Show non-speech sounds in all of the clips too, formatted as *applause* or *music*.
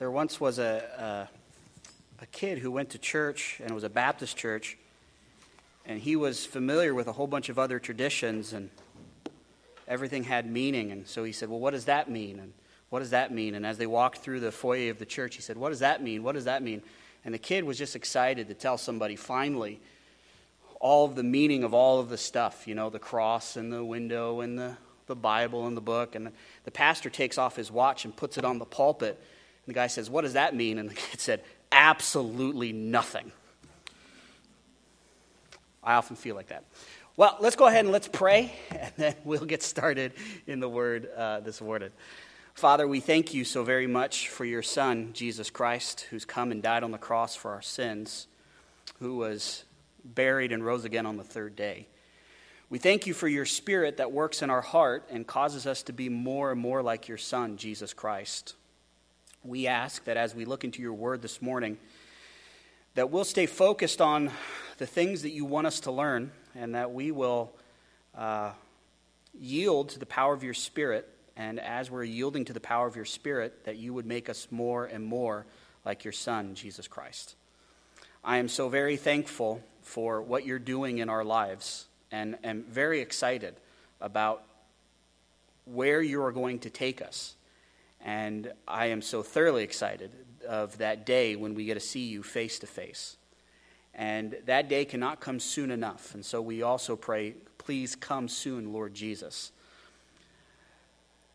There once was a, a, a, kid who went to church, and it was a Baptist church, and he was familiar with a whole bunch of other traditions, and everything had meaning. And so he said, Well, what does that mean? And what does that mean? And as they walked through the foyer of the church, he said, What does that mean? What does that mean? And the kid was just excited to tell somebody finally all of the meaning of all of the stuff, you know, the cross and the window and the, the Bible and the book. And the pastor takes off his watch and puts it on the pulpit the guy says, What does that mean? And the *laughs* kid said, Absolutely nothing. I often feel like that. Well, let's go ahead and let's pray, *laughs* and then we'll get started in the word uh, this morning. Father, we thank you so very much for your Son, Jesus Christ, who's come and died on the cross for our sins, who was buried and rose again on the third day. We thank you for your Spirit that works in our heart and causes us to be more and more like your Son, Jesus Christ we ask that as we look into your word this morning, that we'll stay focused on the things that you want us to learn and that we will uh, yield to the power of your spirit. And as we're yielding to the power of your spirit, that you would make us more and more like your son, Jesus Christ. I am so very thankful for what you're doing in our lives and am very excited about where you are going to take us. And I am so thoroughly excited of that day when we get to see you face to face. And that day cannot come soon enough. And so we also pray, please come soon, Lord Jesus.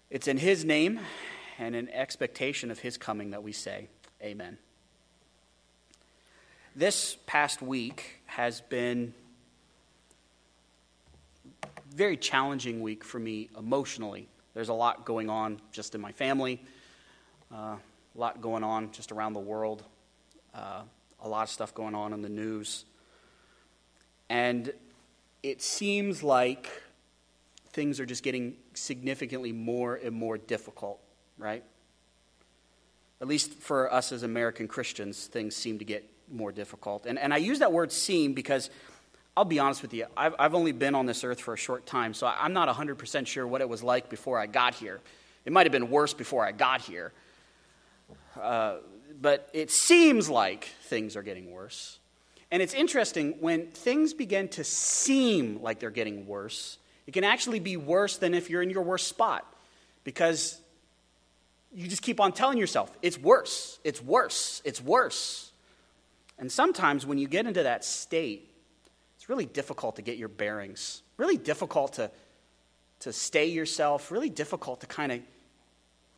It's in His name and in expectation of His coming that we say, Amen. This past week has been a very challenging week for me emotionally there's a lot going on just in my family, uh, a lot going on just around the world, uh, a lot of stuff going on in the news. And it seems like things are just getting significantly more and more difficult, right? At least for us as American Christians, things seem to get more difficult. And, and I use that word seem because I'll be honest with you, I've, I've only been on this earth for a short time, so I'm not 100% sure what it was like before I got here. It might have been worse before I got here. Uh, but it seems like things are getting worse. And it's interesting when things begin to seem like they're getting worse, it can actually be worse than if you're in your worst spot because you just keep on telling yourself, it's worse, it's worse, it's worse. And sometimes when you get into that state, it's really difficult to get your bearings, really difficult to, to stay yourself, really difficult to kind of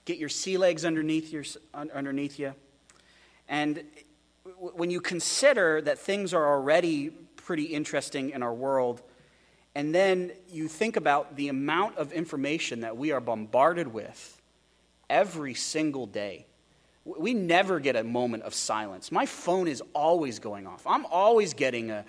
get your sea legs underneath, your, underneath you. And when you consider that things are already pretty interesting in our world, and then you think about the amount of information that we are bombarded with every single day. We never get a moment of silence. My phone is always going off. I'm always getting a,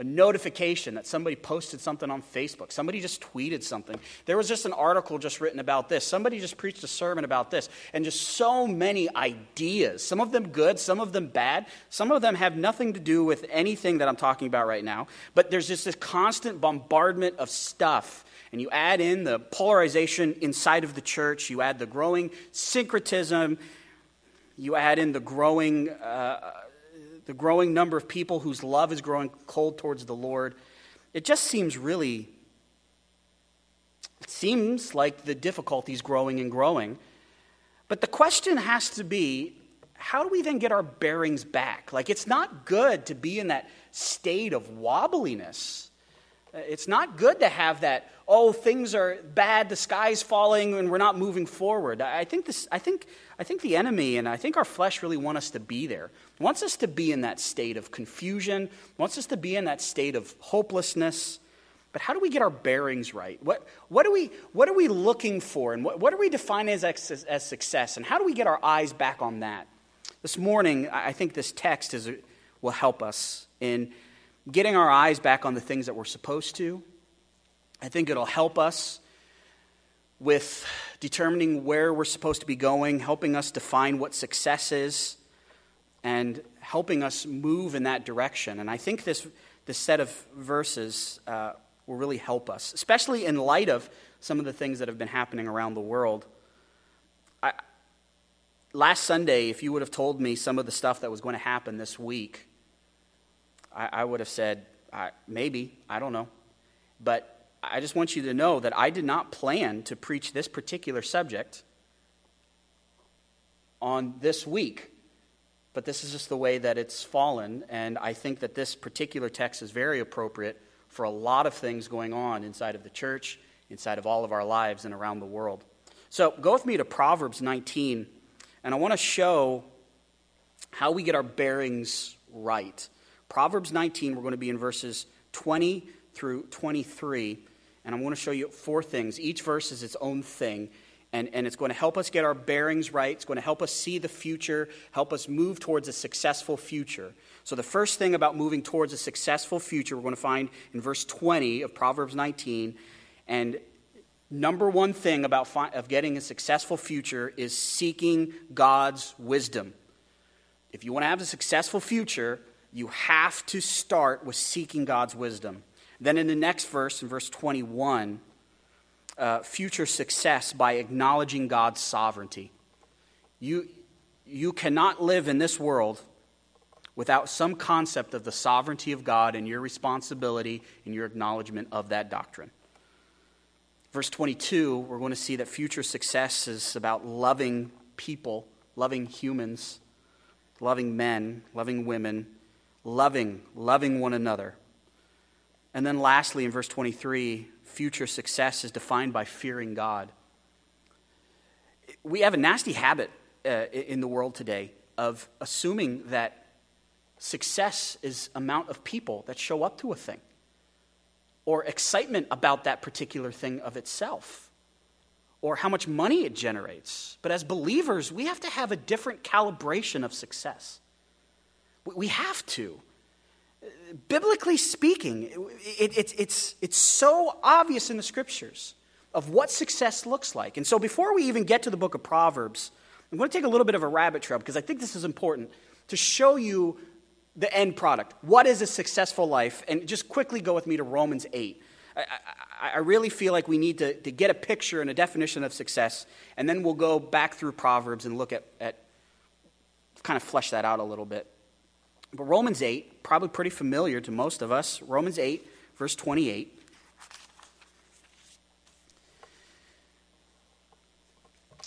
a notification that somebody posted something on Facebook. Somebody just tweeted something. There was just an article just written about this. Somebody just preached a sermon about this. And just so many ideas. Some of them good, some of them bad. Some of them have nothing to do with anything that I'm talking about right now. But there's just this constant bombardment of stuff. And you add in the polarization inside of the church, you add the growing syncretism, you add in the growing. Uh, the growing number of people whose love is growing cold towards the Lord, it just seems really, it seems like the difficulty is growing and growing. But the question has to be how do we then get our bearings back? Like, it's not good to be in that state of wobbliness. Uh, it's not good to have that, oh, things are bad, the sky's falling, and we're not moving forward. I think, this, I think, I think the enemy and I think our flesh really want us to be there. wants us to be in that state of confusion, wants us to be in that state of hopelessness. But how do we get our bearings right? What, what, are, we, what are we looking for? And what, what are we defining as, as success? And how do we get our eyes back on that? This morning, I think this text is, will help us in getting our eyes back on the things that we're supposed to. I think it'll help us with determining where we're supposed to be going, helping us define what success is, and helping us move in that direction. And I think this, this set of verses uh, will really help us, especially in light of some of the things that have been happening around the world. I, last Sunday, if you would have told me some of the stuff that was going to happen this week, I, I would have said, I, maybe, I don't know. But I just want you to know that I did not plan to preach this particular subject on this week. But this is just the way that it's fallen, and I think that this particular text is very appropriate for a lot of things going on inside of the church, inside of all of our lives, and around the world. So go with me to Proverbs 19, and I want to show how we get our bearings right. Proverbs 19, we're going to be in verses 20 through 23, and I'm going to show you four things. Each verse is its own thing, and, and it's going to help us get our bearings right. It's going to help us see the future, help us move towards a successful future. So, the first thing about moving towards a successful future, we're going to find in verse 20 of Proverbs 19. And number one thing about fi- of getting a successful future is seeking God's wisdom. If you want to have a successful future, you have to start with seeking God's wisdom. Then, in the next verse, in verse 21, uh, future success by acknowledging God's sovereignty. You, you cannot live in this world without some concept of the sovereignty of God and your responsibility and your acknowledgement of that doctrine. Verse 22, we're going to see that future success is about loving people, loving humans, loving men, loving women, loving, loving one another. And then lastly, in verse 23, future success is defined by fearing God. We have a nasty habit uh, in the world today of assuming that success is amount of people that show up to a thing or excitement about that particular thing of itself or how much money it generates. But as believers, we have to have a different calibration of success. We have to biblically speaking, it, it, it's, it's so obvious in the scriptures of what success looks like. And so before we even get to the book of Proverbs, I'm going to take a little bit of a rabbit trail because I think this is important to show you the end product. What is a successful life? And just quickly go with me to Romans 8. I, I, I really feel like we need to, to get a picture and a definition of success, and then we'll go back through Proverbs and look at, at kind of flesh that out a little bit. But Romans 8, probably pretty familiar to most of us. Romans 8, verse 28.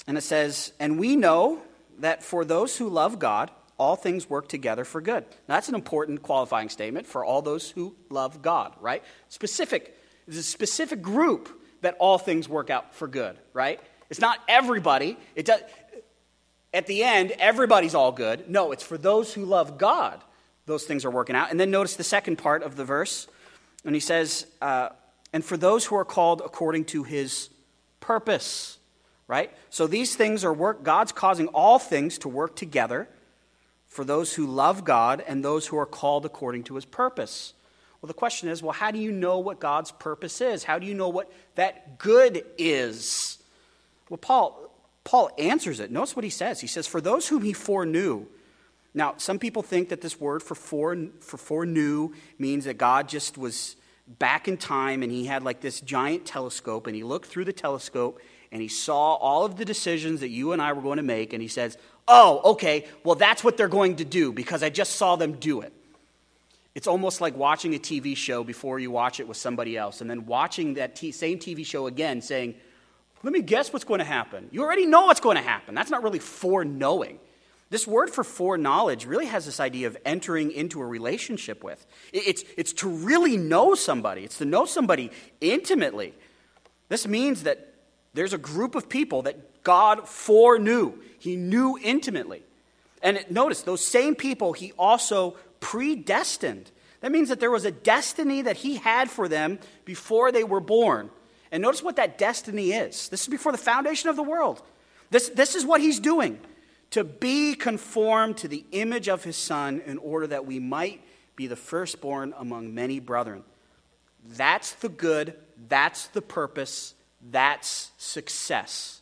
And it says, And we know that for those who love God, all things work together for good. Now, that's an important qualifying statement for all those who love God, right? Specific. It's a specific group that all things work out for good, right? It's not everybody. It does, at the end, everybody's all good. No, it's for those who love God those things are working out. And then notice the second part of the verse, and he says, uh, and for those who are called according to his purpose, right? So these things are work, God's causing all things to work together for those who love God and those who are called according to his purpose. Well, the question is, well, how do you know what God's purpose is? How do you know what that good is? Well, Paul, Paul answers it. Notice what he says. He says, For those whom he foreknew, now, some people think that this word for, fore, for foreknew means that God just was back in time and he had like this giant telescope and he looked through the telescope and he saw all of the decisions that you and I were going to make and he says, Oh, okay, well, that's what they're going to do because I just saw them do it. It's almost like watching a TV show before you watch it with somebody else and then watching that t- same TV show again saying, Let me guess what's going to happen. You already know what's going to happen. That's not really foreknowing. This word for foreknowledge really has this idea of entering into a relationship with. It's, it's to really know somebody, it's to know somebody intimately. This means that there's a group of people that God foreknew, He knew intimately. And notice, those same people He also predestined. That means that there was a destiny that He had for them before they were born. And notice what that destiny is. This is before the foundation of the world. This, this is what He's doing to be conformed to the image of his Son in order that we might be the firstborn among many brethren. That's the good, that's the purpose, that's success.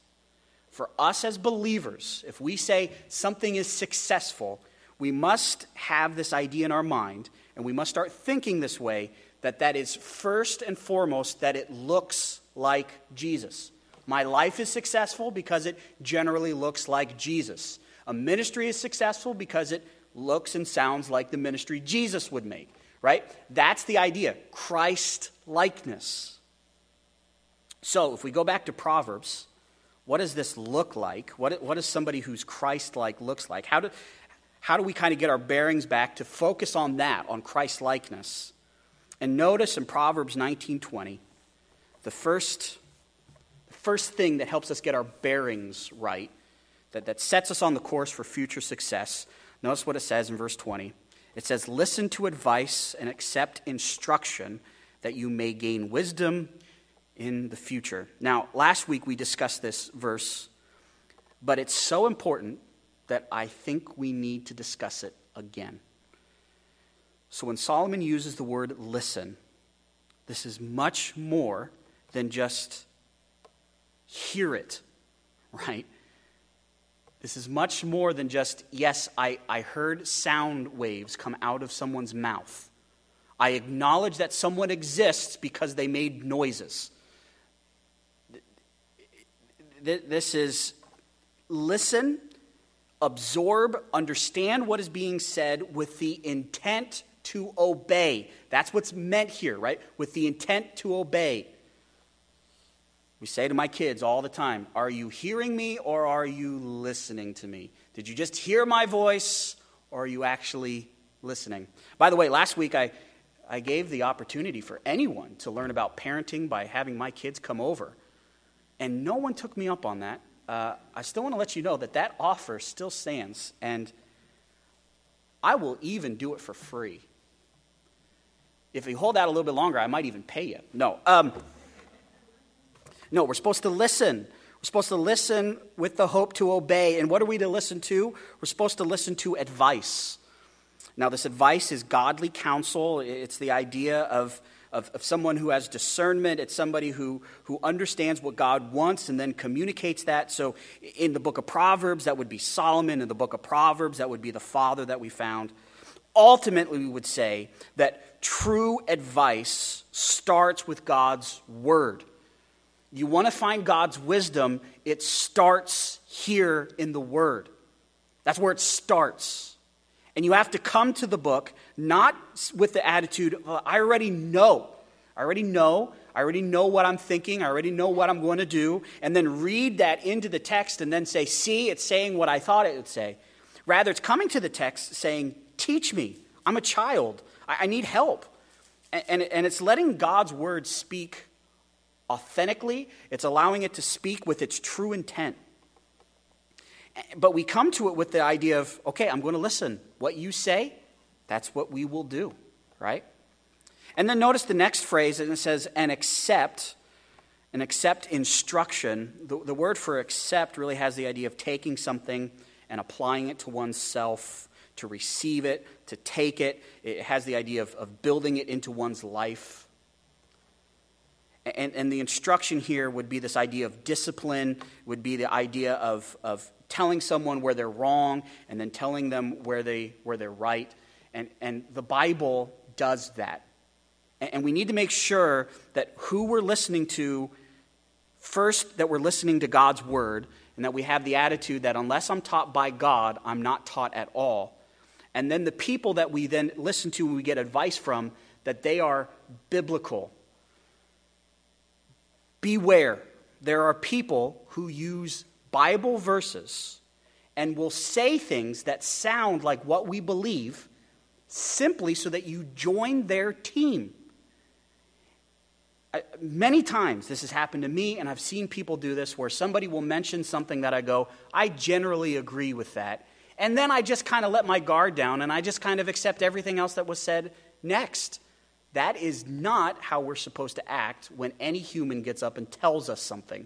For us as believers, if we say something is successful, we must have this idea in our mind and we must start thinking this way that that is first and foremost that it looks like Jesus. My life is successful because it generally looks like Jesus. A ministry is successful because it looks and sounds like the ministry Jesus would make, right? That's the idea Christ likeness. So if we go back to Proverbs, what does this look like? What, what does somebody who's Christ like looks like? How do, how do we kind of get our bearings back to focus on that, on Christ likeness? And notice in Proverbs 19:20, the first, the first thing that helps us get our bearings right, that, that sets us on the course for future success. Notice what it says in verse 20. It says, Listen to advice and accept instruction that you may gain wisdom in the future. Now, last week we discussed this verse, but it's so important that I think we need to discuss it again. So when Solomon uses the word listen, this is much more than just hear it, *laughs* right? This is much more than just, yes, I, I heard sound waves come out of someone's mouth. I acknowledge that someone exists because they made noises. This is listen, absorb, understand what is being said with the intent to obey. That's what's meant here, right? With the intent to obey. We say to my kids all the time Are you hearing me or are you listening to me? Did you just hear my voice or are you actually listening? By the way, last week I, I gave the opportunity for anyone to learn about parenting by having my kids come over. And no one took me up on that. Uh, I still want to let you know that that offer still stands. And I will even do it for free if you hold out a little bit longer, I might even pay you. No. Um, no, we're supposed to listen. We're supposed to listen with the hope to obey. And what are we to listen to? We're supposed to listen to advice. Now, this advice is godly counsel. It's the idea of, of, of, someone who has discernment. It's somebody who, who understands what God wants and then communicates that. So, in the book of Proverbs, that would be Solomon. In the book of Proverbs, that would be the father that we found. Ultimately, we would say that true advice starts with God's word. You want to find God's wisdom, it starts here in the word. That's where it starts. And you have to come to the book not with the attitude, well, I already know. I already know. I already know what I'm thinking. I already know what I'm going to do. And then read that into the text and then say, see, it's saying what I thought it would say. Rather, it's coming to the text saying, teach me. I'm a child. I, I need help. And, and, and it's letting God's word speak authentically, it's allowing it to speak with its true intent. But we come to it with the idea of, okay, I'm going to listen. What you say, that's what we will do, right? And then notice the next phrase, and it says, and accept, and accept instruction. The, the word for accept really has the idea of taking something and applying it to oneself to receive it, to take it. It has the idea of, of building it into one's life. And, and the instruction here would be this idea of discipline, would be the idea of, of telling someone where they're wrong and then telling them where, they, where they're right. And, and the Bible does that. And, and we need to make sure that who we're listening to, first, that we're listening to God's word, and that we have the attitude that unless I'm taught by God, I'm not taught at all and then the people that we then listen to we get advice from, that they are biblical. Beware. There are people who use Bible verses and will say things that sound like what we believe simply so that you join their team. I, many times this has happened to me, and I've seen people do this where somebody will mention something that I go, I generally agree with that. And then I just kind of let my guard down and I just kind of accept everything else that was said next. That is not how we're supposed to act when any human gets up and tells us something.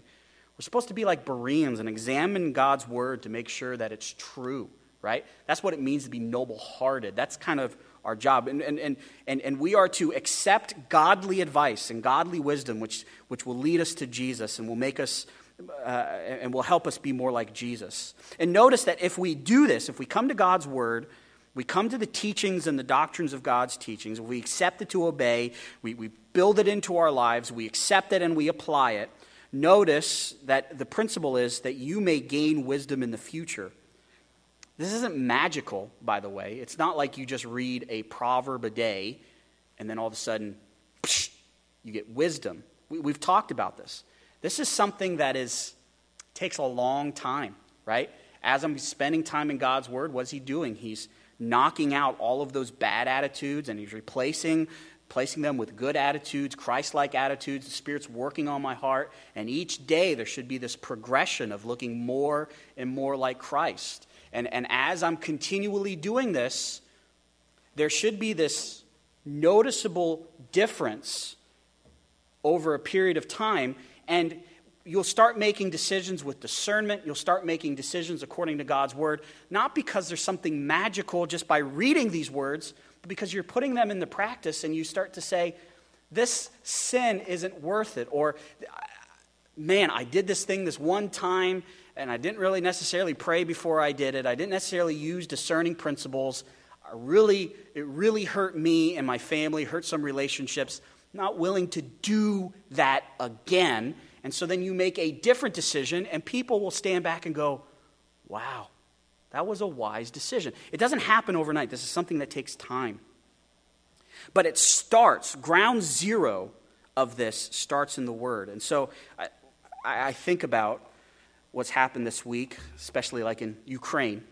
We're supposed to be like Bereans and examine God's word to make sure that it's true, right? That's what it means to be noble hearted. That's kind of our job. And, and, and, and, and we are to accept godly advice and godly wisdom, which, which will lead us to Jesus and will make us uh, and will help us be more like Jesus. And notice that if we do this, if we come to God's word, we come to the teachings and the doctrines of God's teachings, we accept it to obey, we, we build it into our lives, we accept it and we apply it. Notice that the principle is that you may gain wisdom in the future. This isn't magical, by the way. It's not like you just read a proverb a day and then all of a sudden psh, you get wisdom. We, we've talked about this. This is something that is takes a long time, right? As I'm spending time in God's Word, what's He doing? He's knocking out all of those bad attitudes and He's replacing placing them with good attitudes, Christ like attitudes. The Spirit's working on my heart. And each day there should be this progression of looking more and more like Christ. And, and as I'm continually doing this, there should be this noticeable difference over a period of time. And you'll start making decisions with discernment. You'll start making decisions according to God's word, not because there's something magical just by reading these words, but because you're putting them into practice and you start to say, this sin isn't worth it. Or, man, I did this thing this one time and I didn't really necessarily pray before I did it. I didn't necessarily use discerning principles. I really, it really hurt me and my family, hurt some relationships. Not willing to do that again. And so then you make a different decision, and people will stand back and go, wow, that was a wise decision. It doesn't happen overnight. This is something that takes time. But it starts, ground zero of this starts in the Word. And so I, I think about what's happened this week, especially like in Ukraine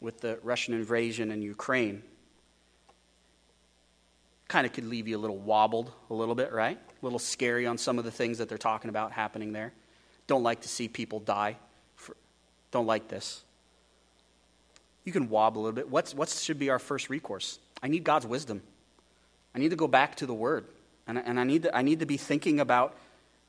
with the Russian invasion in Ukraine kind of could leave you a little wobbled a little bit, right? Little scary on some of the things that they're talking about happening there. Don't like to see people die. For, don't like this. You can wobble a little bit. What's, what should be our first recourse? I need God's wisdom. I need to go back to the Word. And, and I, need to, I need to be thinking about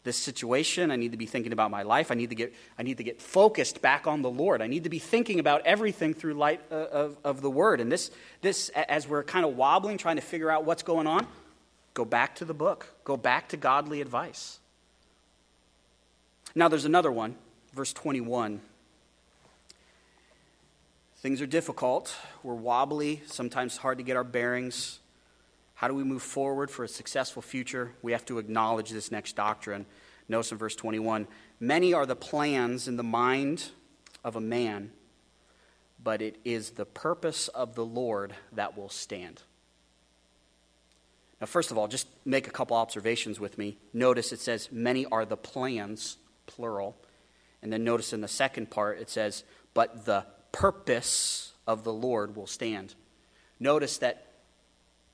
this situation. I need to be thinking about my life. I need to get, I need to get focused back on the Lord. I need to be thinking about everything through light uh, of, of the Word. And this, this, as we're kind of wobbling, trying to figure out what's going on, go back to the book, go back to godly advice. Now, there's another one, verse 21. Things are difficult. We're wobbly, sometimes hard to get our bearings. How do we move forward for a successful future? We have to acknowledge this next doctrine. Notice in verse 21 Many are the plans in the mind of a man, but it is the purpose of the Lord that will stand. Now, first of all, just make a couple observations with me. Notice it says, Many are the plans, plural. And then notice in the second part, it says, But the purpose of the Lord will stand. Notice that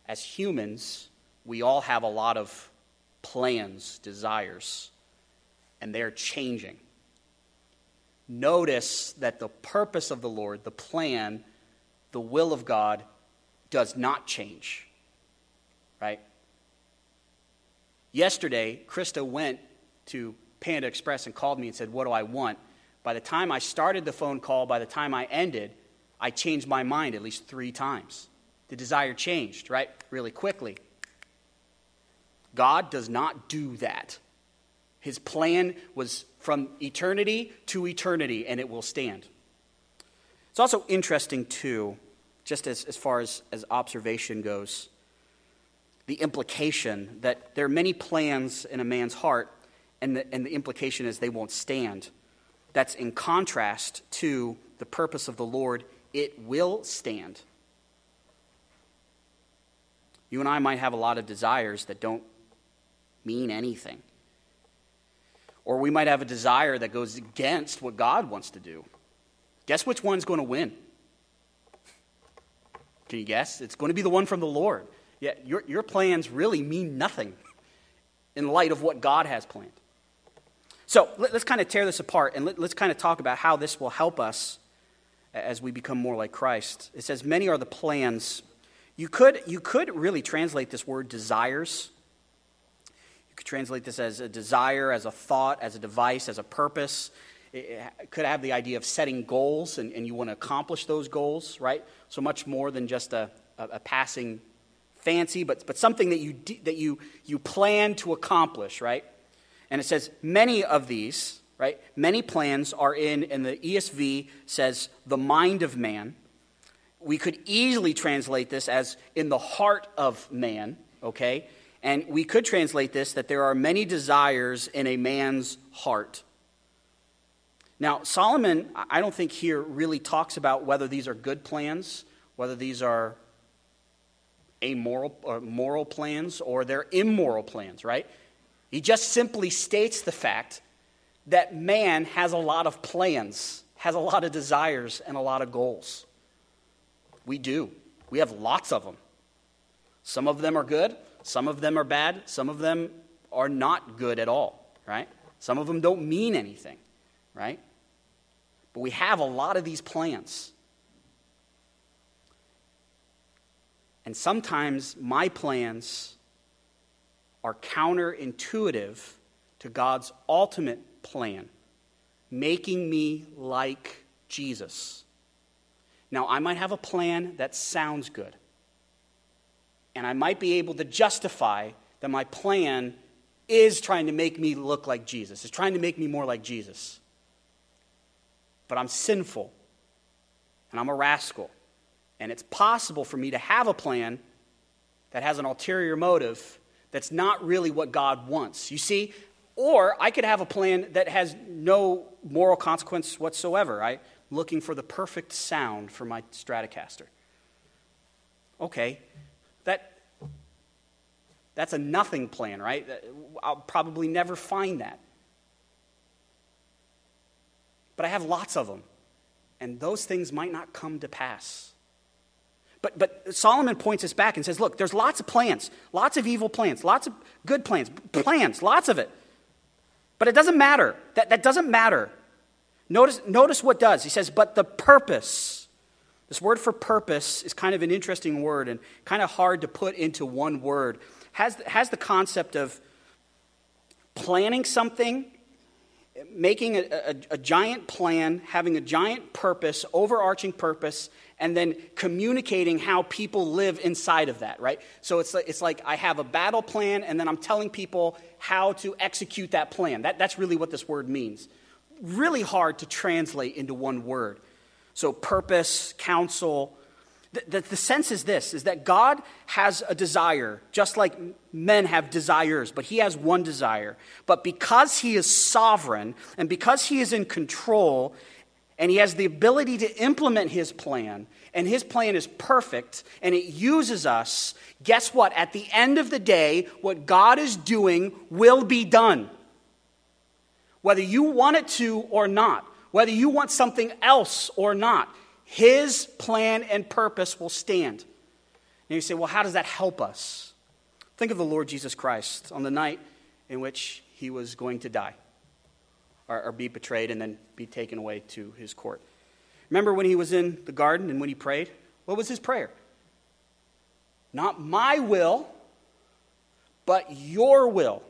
as humans, we all have a lot of plans, desires, and they're changing. Notice that the purpose of the Lord, the plan, the will of God, does not change. Right? Yesterday, Krista went to Panda Express and called me and said, What do I want? By the time I started the phone call, by the time I ended, I changed my mind at least three times. The desire changed, right? Really quickly. God does not do that. His plan was from eternity to eternity, and it will stand. It's also interesting, too, just as, as far as, as observation goes, the implication that there are many plans in a man's heart, and the, and the implication is they won't stand. That's in contrast to the purpose of the Lord, it will stand. You and I might have a lot of desires that don't mean anything. Or we might have a desire that goes against what God wants to do. Guess which one's going to win? Can you guess? It's going to be the one from the Lord. Yeah, your, your plans really mean nothing in light of what God has planned. So let, us kind of tear this apart and let, let's kind of talk about how this will help us as we become more like Christ. It says, Many are the plans you could, you could really translate this word desires. You could translate this as a desire, as a thought, as a device, as a purpose. It could have the idea of setting goals and, and you want to accomplish those goals, right? So much more than just a, a, a passing fancy, but, but something that, you, that you, you plan to accomplish, right? And it says, many of these, right? Many plans are in, and the ESV says, the mind of man we could easily translate this as in the heart of man, okay? And we could translate this that there are many desires in a man's heart. Now, Solomon, I don't think here really talks about whether these are good plans, whether these are amoral or moral plans, or they're immoral plans, right? He just simply states the fact that man has a lot of plans, has a lot of desires, and a lot of goals. We do. We have lots of them. Some of them are good, some of them are bad, some of them are not good at all, right? Some of them don't mean anything, right? But we have a lot of these plans. And sometimes my plans are counterintuitive to God's ultimate plan, making me like Jesus. Now, I might have a plan that sounds good, and I might be able to justify that my plan is trying to make me look like Jesus, is trying to make me more like Jesus. But I'm sinful, and I'm a rascal, and it's possible for me to have a plan that has an ulterior motive that's not really what God wants. You see, or I could have a plan that has no moral consequence whatsoever. I'm looking for the perfect sound for my Stratocaster. Okay, that, that's a nothing plan, right? I'll probably never find that. But I have lots of them, and those things might not come to pass. But, but Solomon points us back and says, look, there's lots of plans, lots of evil plans, lots of good plans, plans, lots of it. But it doesn't matter. That, that doesn't matter. Notice, notice what does. He says, but the purpose. This word for purpose is kind of an interesting word and kind of hard to put into one word. Has, has the concept of planning something, making a, a, a giant plan, having a giant purpose, overarching purpose, and then communicating how people live inside of that, right? So it's like, it's like I have a battle plan, and then I'm telling people how to execute that plan. That, that's really what this word means. Really hard to translate into one word. So, purpose, counsel. The, the, the sense is this is that God has a desire, just like men have desires, but He has one desire. But because He is sovereign and because He is in control, and he has the ability to implement his plan, and his plan is perfect, and it uses us, guess what? At the end of the day, what God is doing will be done. Whether you want it to or not, whether you want something else or not, his plan and purpose will stand. And you say, well, how does that help us? Think of the Lord Jesus Christ on the night in which he was going to die or, or be betrayed and then be taken away to his court. Remember when he was in the garden and when he prayed? What was his prayer? Not my will, but your will.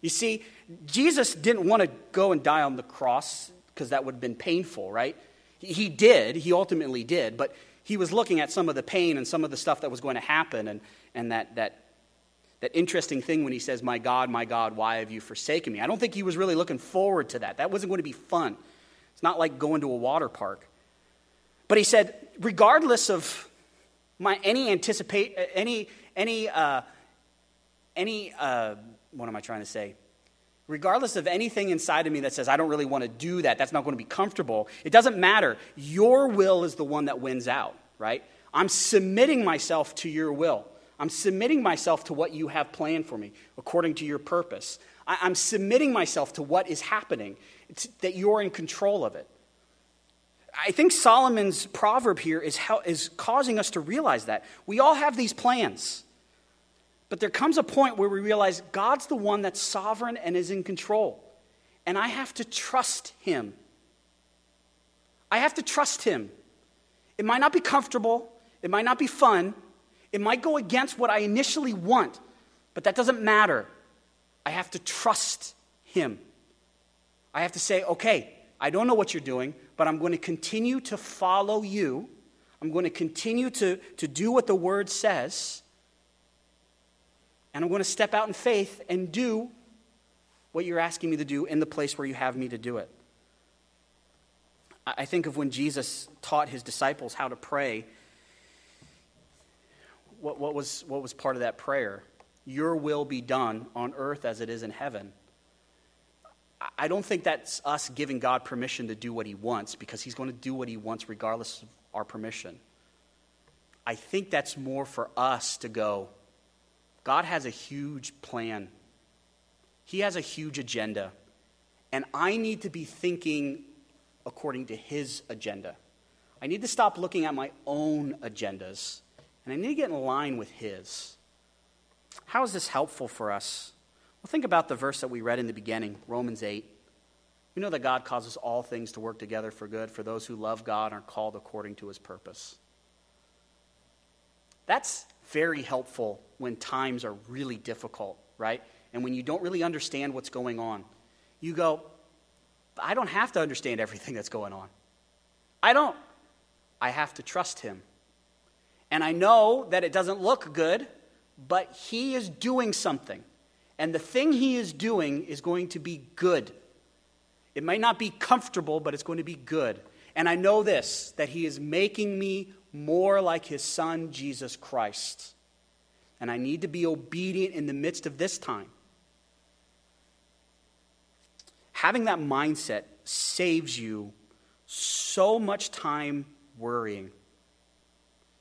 You see, Jesus didn't want to go and die on the cross because that would have been painful, right? He did, he ultimately did, but he was looking at some of the pain and some of the stuff that was going to happen and, and that, that that interesting thing when he says, My God, my God, why have you forsaken me? I don't think he was really looking forward to that. That wasn't going to be fun. It's not like going to a water park. But he said, regardless of my any anticipate any any uh, any uh, what am I trying to say? Regardless of anything inside of me that says I don't really want to do that, that's not going to be comfortable. It doesn't matter. Your will is the one that wins out, right? I'm submitting myself to your will. I'm submitting myself to what you have planned for me according to your purpose. I, am submitting myself to what is happening, it's, that you're in control of it. I think Solomon's proverb here is, how, is causing us to realize that. We all have these plans, but there comes a point where we realize God's the one that's sovereign and is in control. And I have to trust Him. I have to trust Him. It might not be comfortable, it might not be fun, it might go against what I initially want, but that doesn't matter. I have to trust Him. I have to say, okay, I don't know what you're doing, but I'm going to continue to follow you. I'm going to continue to, to do what the Word says. And I'm going to step out in faith and do what you're asking me to do in the place where you have me to do it. I think of when Jesus taught his disciples how to pray what, what, was, what was part of that prayer? Your will be done on earth as it is in heaven. I don't think that's us giving God permission to do what he wants because he's going to do what he wants regardless of our permission. I think that's more for us to go, God has a huge plan, He has a huge agenda, and I need to be thinking according to His agenda. I need to stop looking at my own agendas, and I need to get in line with His. How is this helpful for us? Well, think about the verse that we read in the beginning, Romans 8. We know that God causes all things to work together for good for those who love God and are called according to his purpose. That's very helpful when times are really difficult, right? And when you don't really understand what's going on. You go, I don't have to understand everything that's going on. I don't. I have to trust him. And I know that it doesn't look good, but he is doing something. And the thing he is doing is going to be good. It might not be comfortable, but it's going to be good. And I know this that he is making me more like his son, Jesus Christ. And I need to be obedient in the midst of this time. Having that mindset saves you so much time worrying,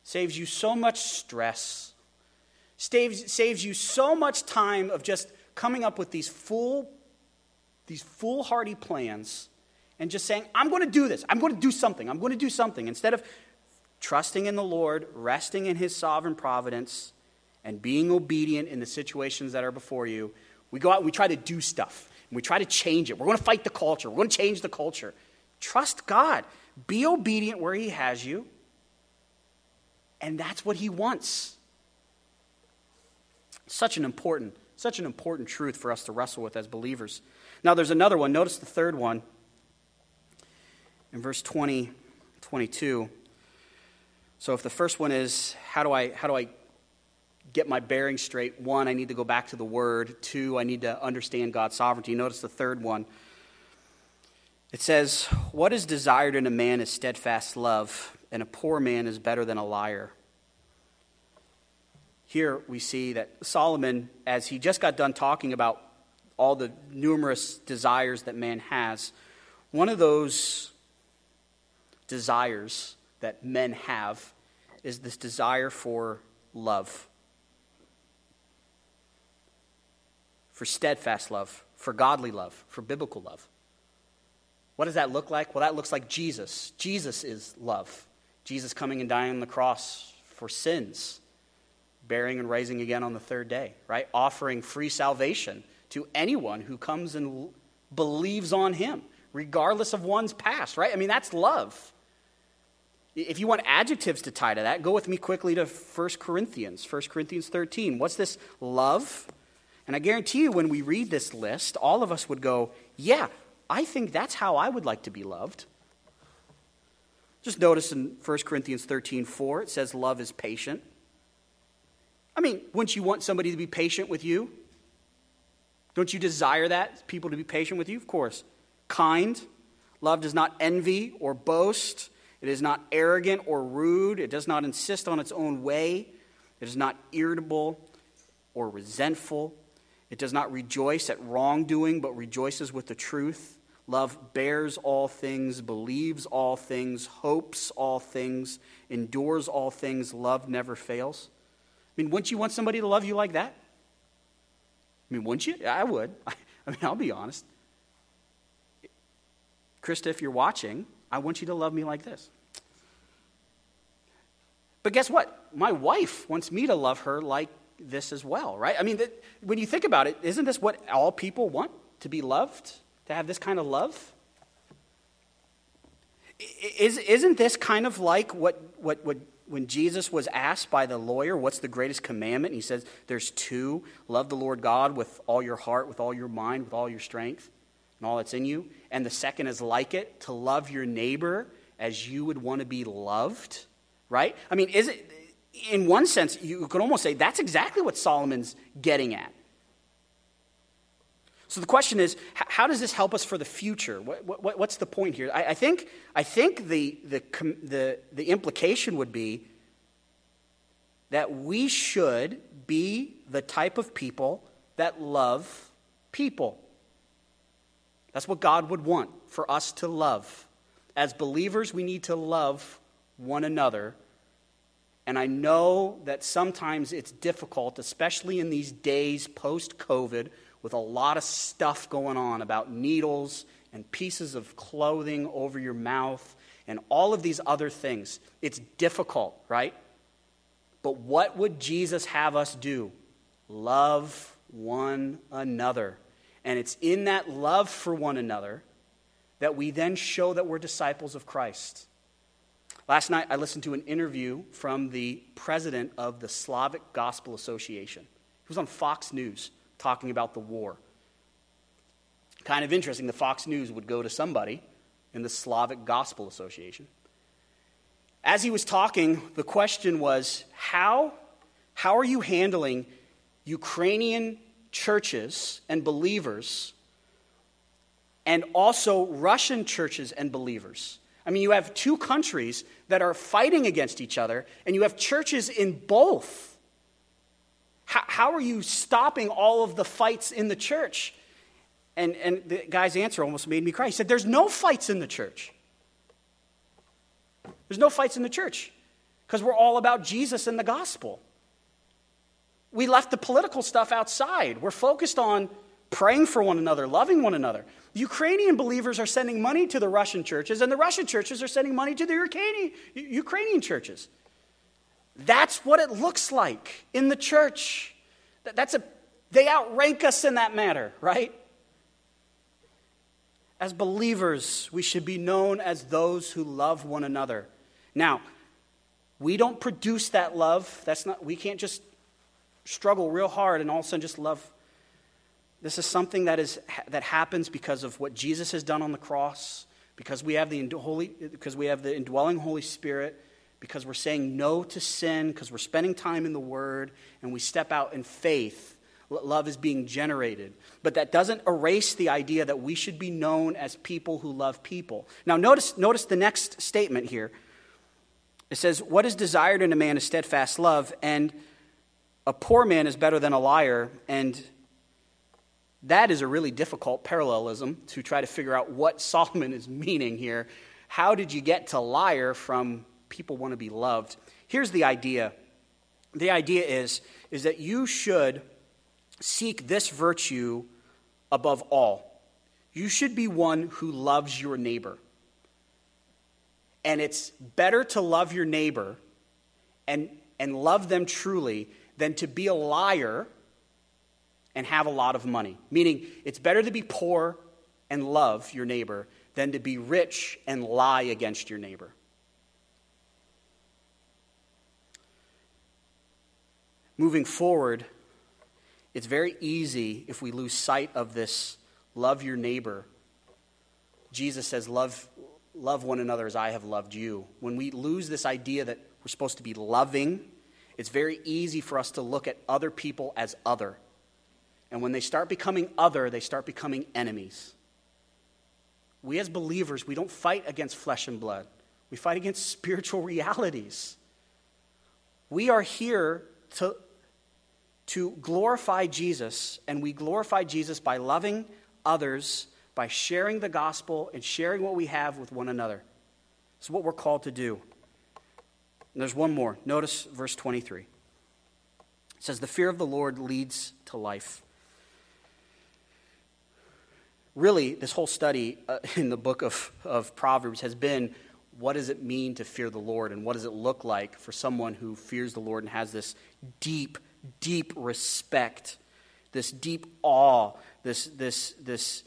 saves you so much stress, saves, saves you so much time of just coming up with these fool, these foolhardy plans and just saying, I'm going to do this. I'm going to do something. I'm going to do something. Instead of trusting in the Lord, resting in His sovereign providence, and being obedient in the situations that are before you, we go out and we try to do stuff. And we try to change it. We're going to fight the culture. We're going to change the culture. Trust God. Be obedient where He has you. And that's what He wants. Such an important, such an important truth for us to wrestle with as believers. Now, there's another one. Notice the third one in verse 20, 22. So if the first one is how do I how do I get my bearing straight? One, I need to go back to the word. Two, I need to understand God's sovereignty. Notice the third one. It says, What is desired in a man is steadfast love, and a poor man is better than a liar. Here we see that Solomon, as he just got done talking about all the numerous desires that man has, one of those desires that men have is this desire for love, for steadfast love, for godly love, for biblical love. What does that look like? Well, that looks like Jesus. Jesus is love. Jesus coming and dying on the cross for sins, bearing and rising again on the third day, right? Offering free salvation to anyone who comes and believes on him, regardless of one's past, right? I mean, that's love. If you want adjectives to tie to that, go with me quickly to 1 Corinthians, 1 Corinthians 13. What's this love? And I guarantee you, when we read this list, all of us would go, Yeah, I think that's how I would like to be loved. Just notice in 1 Corinthians 13 4, it says, Love is patient. I mean, wouldn't you want somebody to be patient with you? Don't you desire that, people to be patient with you? Of course. Kind. Love does not envy or boast. It is not arrogant or rude. It does not insist on its own way. It is not irritable or resentful. It does not rejoice at wrongdoing, but rejoices with the truth. Love bears all things, believes all things, hopes all things, endures all things. Love never fails. I mean, wouldn't you want somebody to love you like that? I mean, wouldn't you? I would. *laughs* I mean, I'll be honest. Krista, if you're watching, I want you to love me like this. But guess what? My wife wants me to love her like this as well, right? I mean, when you think about it, isn't this what all people want? To be loved? To have this kind of love? Is, isn't this kind of like what, what, what when Jesus was asked by the lawyer, What's the greatest commandment? And he says, There's two love the Lord God with all your heart, with all your mind, with all your strength and all that's in you. And the second is like it to love your neighbor as you would want to be loved, right? I mean, is it, in one sense, you could almost say that's exactly what Solomon's getting at. So the question is, how does this help us for the future? What, what, what's the point here? I, I, think, I think the, the, the, the implication would be that we should be the type of people that love people. That's what God would want for us to love. As believers, we need to love one another. And I know that sometimes it's difficult, especially in these days post COVID, with a lot of stuff going on about needles and pieces of clothing over your mouth and all of these other things. It's difficult, right? But what would Jesus have us do? Love one another. And it's in that love for one another that we then show that we're disciples of Christ. Last night, I listened to an interview from the president of the Slavic Gospel Association. He was on Fox News talking about the war. Kind of interesting, the Fox News would go to somebody in the Slavic Gospel Association. As he was talking, the question was how, how are you handling Ukrainian churches and believers and also Russian churches and believers? I mean, you have two countries that are fighting against each other, and you have churches in both. How, how are you stopping all of the fights in the church? And, and the guy's answer almost made me cry. He said, There's no fights in the church. There's no fights in the church because we're all about Jesus and the gospel. We left the political stuff outside. We're focused on praying for one another, loving one another. Ukrainian believers are sending money to the Russian churches, and the Russian churches are sending money to the Ukrainian, Ukrainian churches. That's what it looks like in the church. That's a, they outrank us in that matter, right? As believers, we should be known as those who love one another. Now, we don't produce that love. That's not, we can't just struggle real hard and all of a sudden just love. This is something that, is, that happens because of what Jesus has done on the cross, because we have the, Holy, because we have the indwelling Holy Spirit, because we're saying no to sin, because we're spending time in the Word, and we step out in faith love is being generated. But that doesn't erase the idea that we should be known as people who love people. Now, notice, notice the next statement here. It says, What is desired in a man is steadfast love, and a poor man is better than a liar. And that is a really difficult parallelism to try to figure out what *laughs* Solomon is meaning here. How did you get to liar from people want to be loved? Here's the idea. The idea is, is that you should seek this virtue above all. You should be one who loves your neighbor. And it's better to love your neighbor and, and love them truly than to be a liar and have a lot of money. Meaning, it's better to be poor and love your neighbor than to be rich and lie against your neighbor. Moving forward, it's very easy if we lose sight of this love your neighbor. Jesus says, love, love one another as I have loved you. When we lose this idea that we're supposed to be loving, it's very easy for us to look at other people as other. And when they start becoming other, they start becoming enemies. We as believers, we don't fight against flesh and blood. We fight against *laughs* spiritual realities. We are here to to glorify Jesus, and we glorify Jesus by loving others, by sharing the gospel and sharing what we have with one another. It's what we're called to do. And there's one more. Notice verse 23. It says, The fear of the Lord leads to life. Really, this whole study uh, *laughs* in the book of, of Proverbs has been what does it mean to fear the Lord, and what does it look like for someone who fears the Lord and has this deep deep respect, this deep awe, this, this, this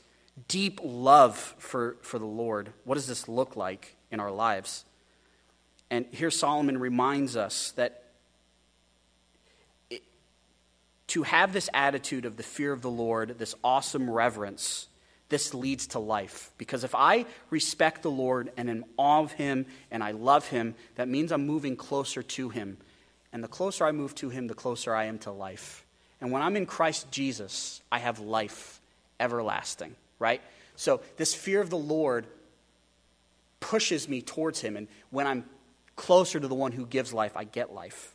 deep love for, for the Lord. What does this look like in our lives? And here Solomon reminds us that it, to have this attitude of the fear of the Lord, this awesome reverence, this leads to life. Because if I respect the Lord and am awe of him and I love him, that means I'm moving closer to him. And the closer I move to him, the closer I am to life. And when I'm in Christ Jesus, I have life everlasting, right? So this fear of the Lord pushes me towards him. And when I'm closer to the one who gives life, I get life.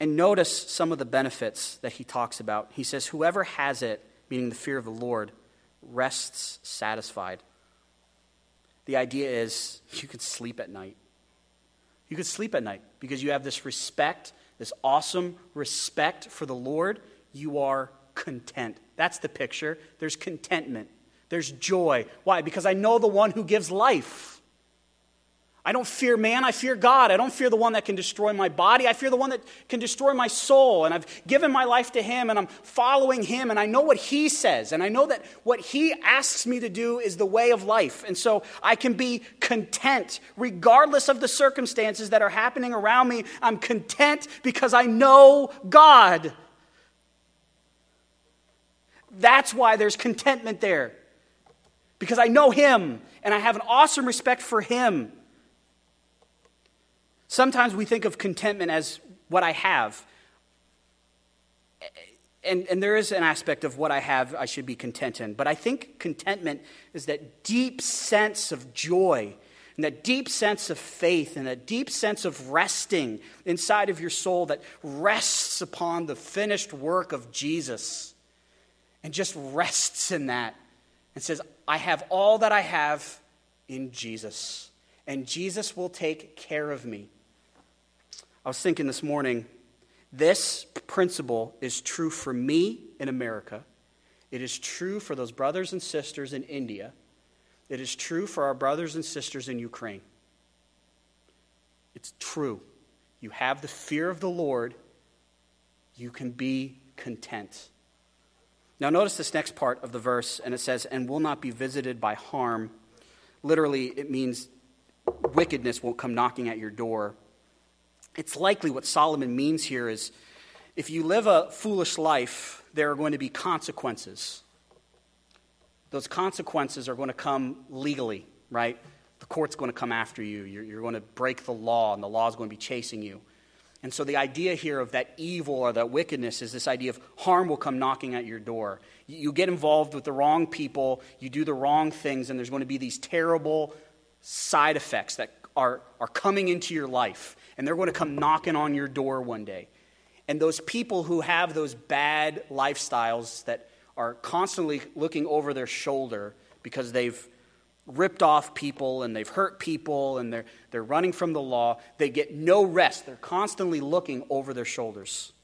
And notice some of the benefits that he talks about. He says, Whoever has it, meaning the fear of the Lord, rests satisfied. The idea is you can sleep at night. You could sleep at night because you have this respect, this awesome respect for the Lord. You are content. That's the picture. There's contentment, there's joy. Why? Because I know the one who gives life. I don't fear man, I fear God. I don't fear the one that can destroy my body. I fear the one that can destroy my soul. And I've given my life to him and I'm following him and I know what he says. And I know that what he asks me to do is the way of life. And so I can be content regardless of the circumstances that are happening around me. I'm content because I know God. That's why there's contentment there. Because I know him and I have an awesome respect for him. Sometimes we think of contentment as what I have. And, and there is an aspect of what I have I should be content in. But I think contentment is that deep sense of joy and that deep sense of faith and that deep sense of resting inside of your soul that rests upon the finished work of Jesus and just rests in that and says, I have all that I have in Jesus, and Jesus will take care of me. I was thinking this morning, this principle is true for me in America. It is true for those brothers and sisters in India. It is true for our brothers and sisters in Ukraine. It's true. You have the fear of the Lord, you can be content. Now, notice this next part of the verse, and it says, and will not be visited by harm. Literally, it means wickedness won't come knocking at your door. It's likely what Solomon means here is if you live a foolish life, there are going to be consequences. Those consequences are going to come legally, right? The court's going to come after you. You're, you're going to break the law, and the law is going to be chasing you. And so the idea here of that evil or that wickedness is this idea of harm will come knocking at your door. You get involved with the wrong people, you do the wrong things, and there's going to be these terrible side effects that are, are coming into your life and they're going to come knocking on your door one day. And those people who have those bad lifestyles that are constantly looking over their shoulder because they've ripped off people and they've hurt people and they're, they're running from the law, they get no rest. They're constantly looking over their shoulders.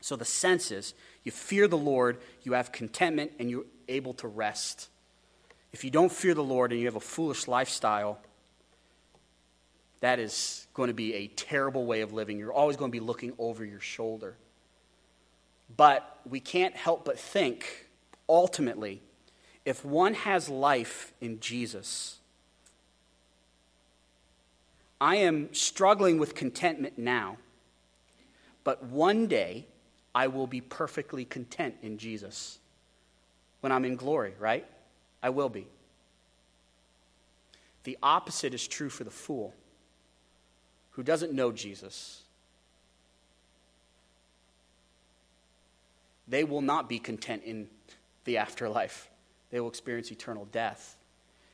So the sense is you fear the Lord, you have contentment, and you're able to rest. If you don't fear the Lord and you have a foolish lifestyle, that is going to be a terrible way of living. You're always going to be looking over your shoulder. But we can't help but think, ultimately, if one has life in Jesus, I am struggling with contentment now, but one day I will be perfectly content in Jesus. When I'm in glory, right? I will be. The opposite is true for the fool who doesn't know Jesus, they will not be content in the afterlife. They will experience eternal death.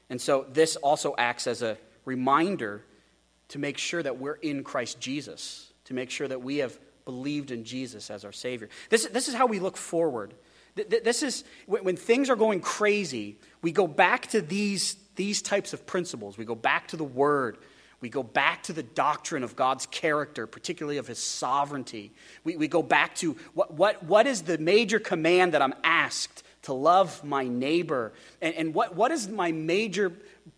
And so this also acts as a reminder to make sure that we're in Christ Jesus, to make sure that we have believed in Jesus as our Savior. This, this is how we look forward. This is when things are going crazy, we go back to these, these types of principles. We go back to the Word. We go back to the doctrine of God's character, particularly of his sovereignty. We, we go back to what, what, what is the major command that I'm asked to love my neighbor? And, and what, what is my major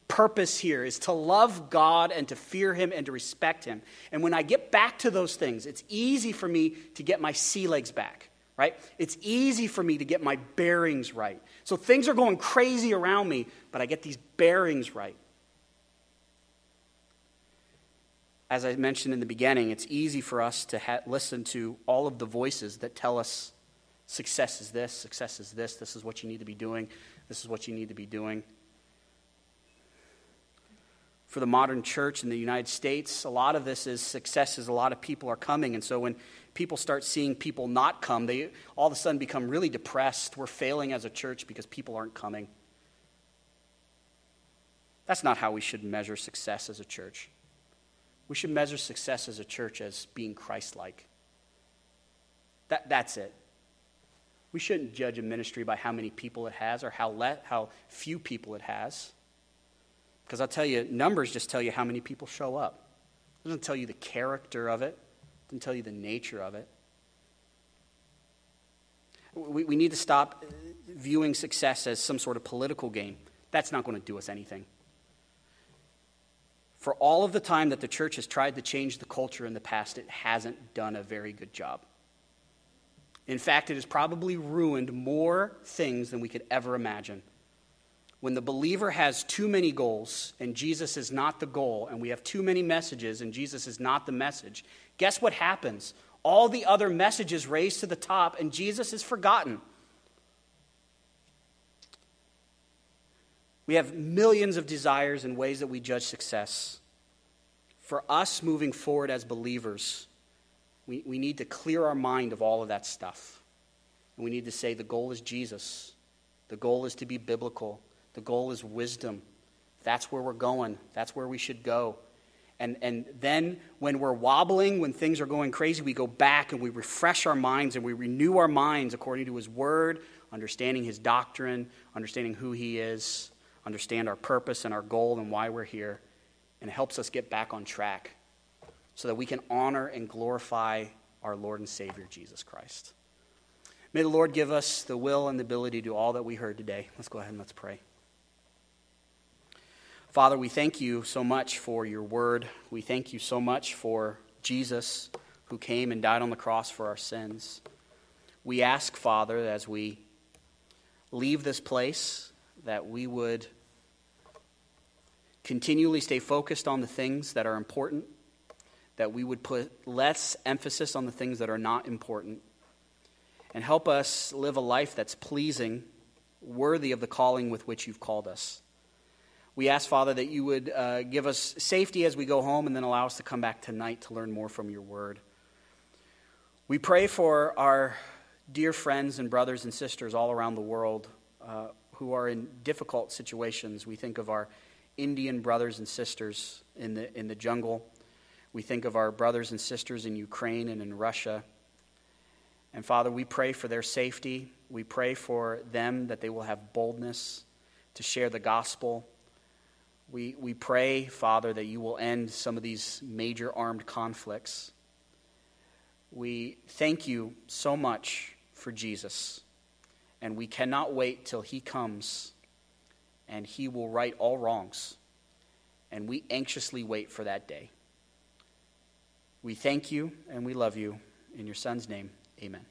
purpose here is to love God and to fear him and to respect him. And when I get back to those things, it's easy for me to get my sea legs back, right? It's easy for me to get my bearings right. So things are going crazy around me, but I get these bearings right. As I mentioned in the beginning, it's easy for us to ha- listen to all of the voices that tell us success is this, success is this, this is what you need to be doing, this is what you need to be doing. For the modern church in the United States, a lot of this is success is a lot of people are coming. And so when people start seeing people not come, they all of a sudden become really depressed. We're failing as a church because people aren't coming. That's not how we should measure success as a church. We should measure success as a church as being Christ like. That, that's it. We shouldn't judge a ministry by how many people it has or how, let, how few people it has. Because I'll tell you, numbers just tell you how many people show up. It doesn't tell you the character of it, it doesn't tell you the nature of it. We, we need to stop viewing success as some sort of political game. That's not going to do us anything. For all of the time that the church has tried to change the culture in the past, it hasn't done a very good job. In fact, it has probably ruined more things than we could ever imagine. When the believer has too many goals and Jesus is not the goal, and we have too many messages and Jesus is not the message, guess what happens? All the other messages raise to the top and Jesus is forgotten. We have millions of desires and ways that we judge success. For us moving forward as believers, we, we need to clear our mind of all of that stuff. And we need to say the goal is Jesus. The goal is to be biblical. The goal is wisdom. That's where we're going. That's where we should go. And, and then when we're wobbling, when things are going crazy, we go back and we refresh our minds and we renew our minds according to His Word, understanding His doctrine, understanding who He is, understand our purpose and our goal and why we're here. And helps us get back on track so that we can honor and glorify our Lord and Savior, Jesus Christ. May the Lord give us the will and the ability to do all that we heard today. Let's go ahead and let's pray. Father, we thank you so much for your word. We thank you so much for Jesus who came and died on the cross for our sins. We ask, Father, as we leave this place, that we would continually stay focused on the things that are important that we would put less emphasis on the things that are not important, and help us live a life that's pleasing, worthy of the calling with which you've called us. We ask, Father, that you would uh, give us safety as we go home and then allow us to come back tonight to learn more from your word. We pray for our dear friends and brothers and sisters all around the world uh, who are in difficult situations. We think of our Indian brothers and sisters in the, in the jungle. We think of our brothers and sisters in Ukraine and in Russia. And Father, we pray for their safety. We pray for them that they will have boldness to share the gospel. We, we pray, Father, that you will end some of these major armed conflicts. We thank you so much for Jesus. And we cannot wait till he comes and he will right all wrongs. And we anxiously wait for that day. We thank you and we love you. In your Son's name, amen.